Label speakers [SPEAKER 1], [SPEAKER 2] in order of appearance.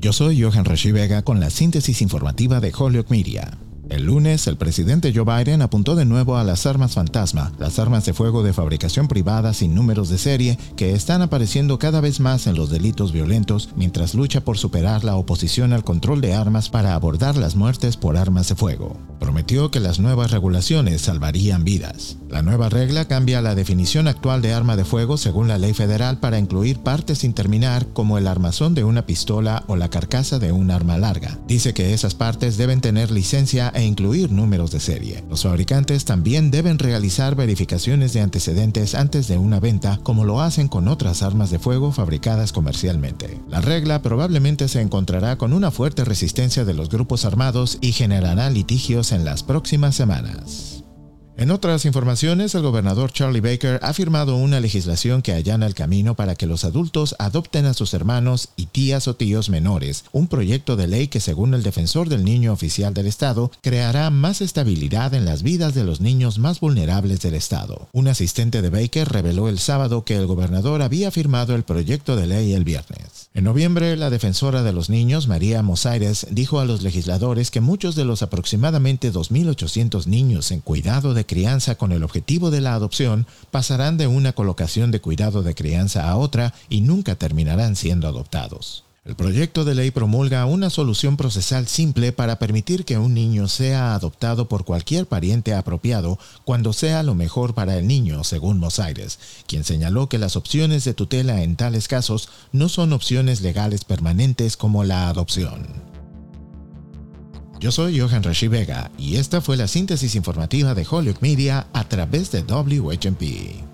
[SPEAKER 1] Yo soy Johan Rashi Vega con la síntesis informativa de Holyoke Media. El lunes, el presidente Joe Biden apuntó de nuevo a las armas fantasma, las armas de fuego de fabricación privada sin números de serie que están apareciendo cada vez más en los delitos violentos mientras lucha por superar la oposición al control de armas para abordar las muertes por armas de fuego. Prometió que las nuevas regulaciones salvarían vidas. La nueva regla cambia la definición actual de arma de fuego según la ley federal para incluir partes sin terminar como el armazón de una pistola o la carcasa de un arma larga. Dice que esas partes deben tener licencia e incluir números de serie. Los fabricantes también deben realizar verificaciones de antecedentes antes de una venta, como lo hacen con otras armas de fuego fabricadas comercialmente. La regla probablemente se encontrará con una fuerte resistencia de los grupos armados y generará litigios en las próximas semanas. En otras informaciones, el gobernador Charlie Baker ha firmado una legislación que allana el camino para que los adultos adopten a sus hermanos y tías o tíos menores, un proyecto de ley que según el defensor del niño oficial del Estado, creará más estabilidad en las vidas de los niños más vulnerables del Estado. Un asistente de Baker reveló el sábado que el gobernador había firmado el proyecto de ley el viernes. En noviembre, la defensora de los niños, María Mosaires, dijo a los legisladores que muchos de los aproximadamente 2.800 niños en cuidado de crianza con el objetivo de la adopción pasarán de una colocación de cuidado de crianza a otra y nunca terminarán siendo adoptados. El proyecto de ley promulga una solución procesal simple para permitir que un niño sea adoptado por cualquier pariente apropiado cuando sea lo mejor para el niño, según Mosaires, quien señaló que las opciones de tutela en tales casos no son opciones legales permanentes como la adopción. Yo soy Johan Rashi Vega y esta fue la síntesis informativa de Holyoke Media a través de WHMP.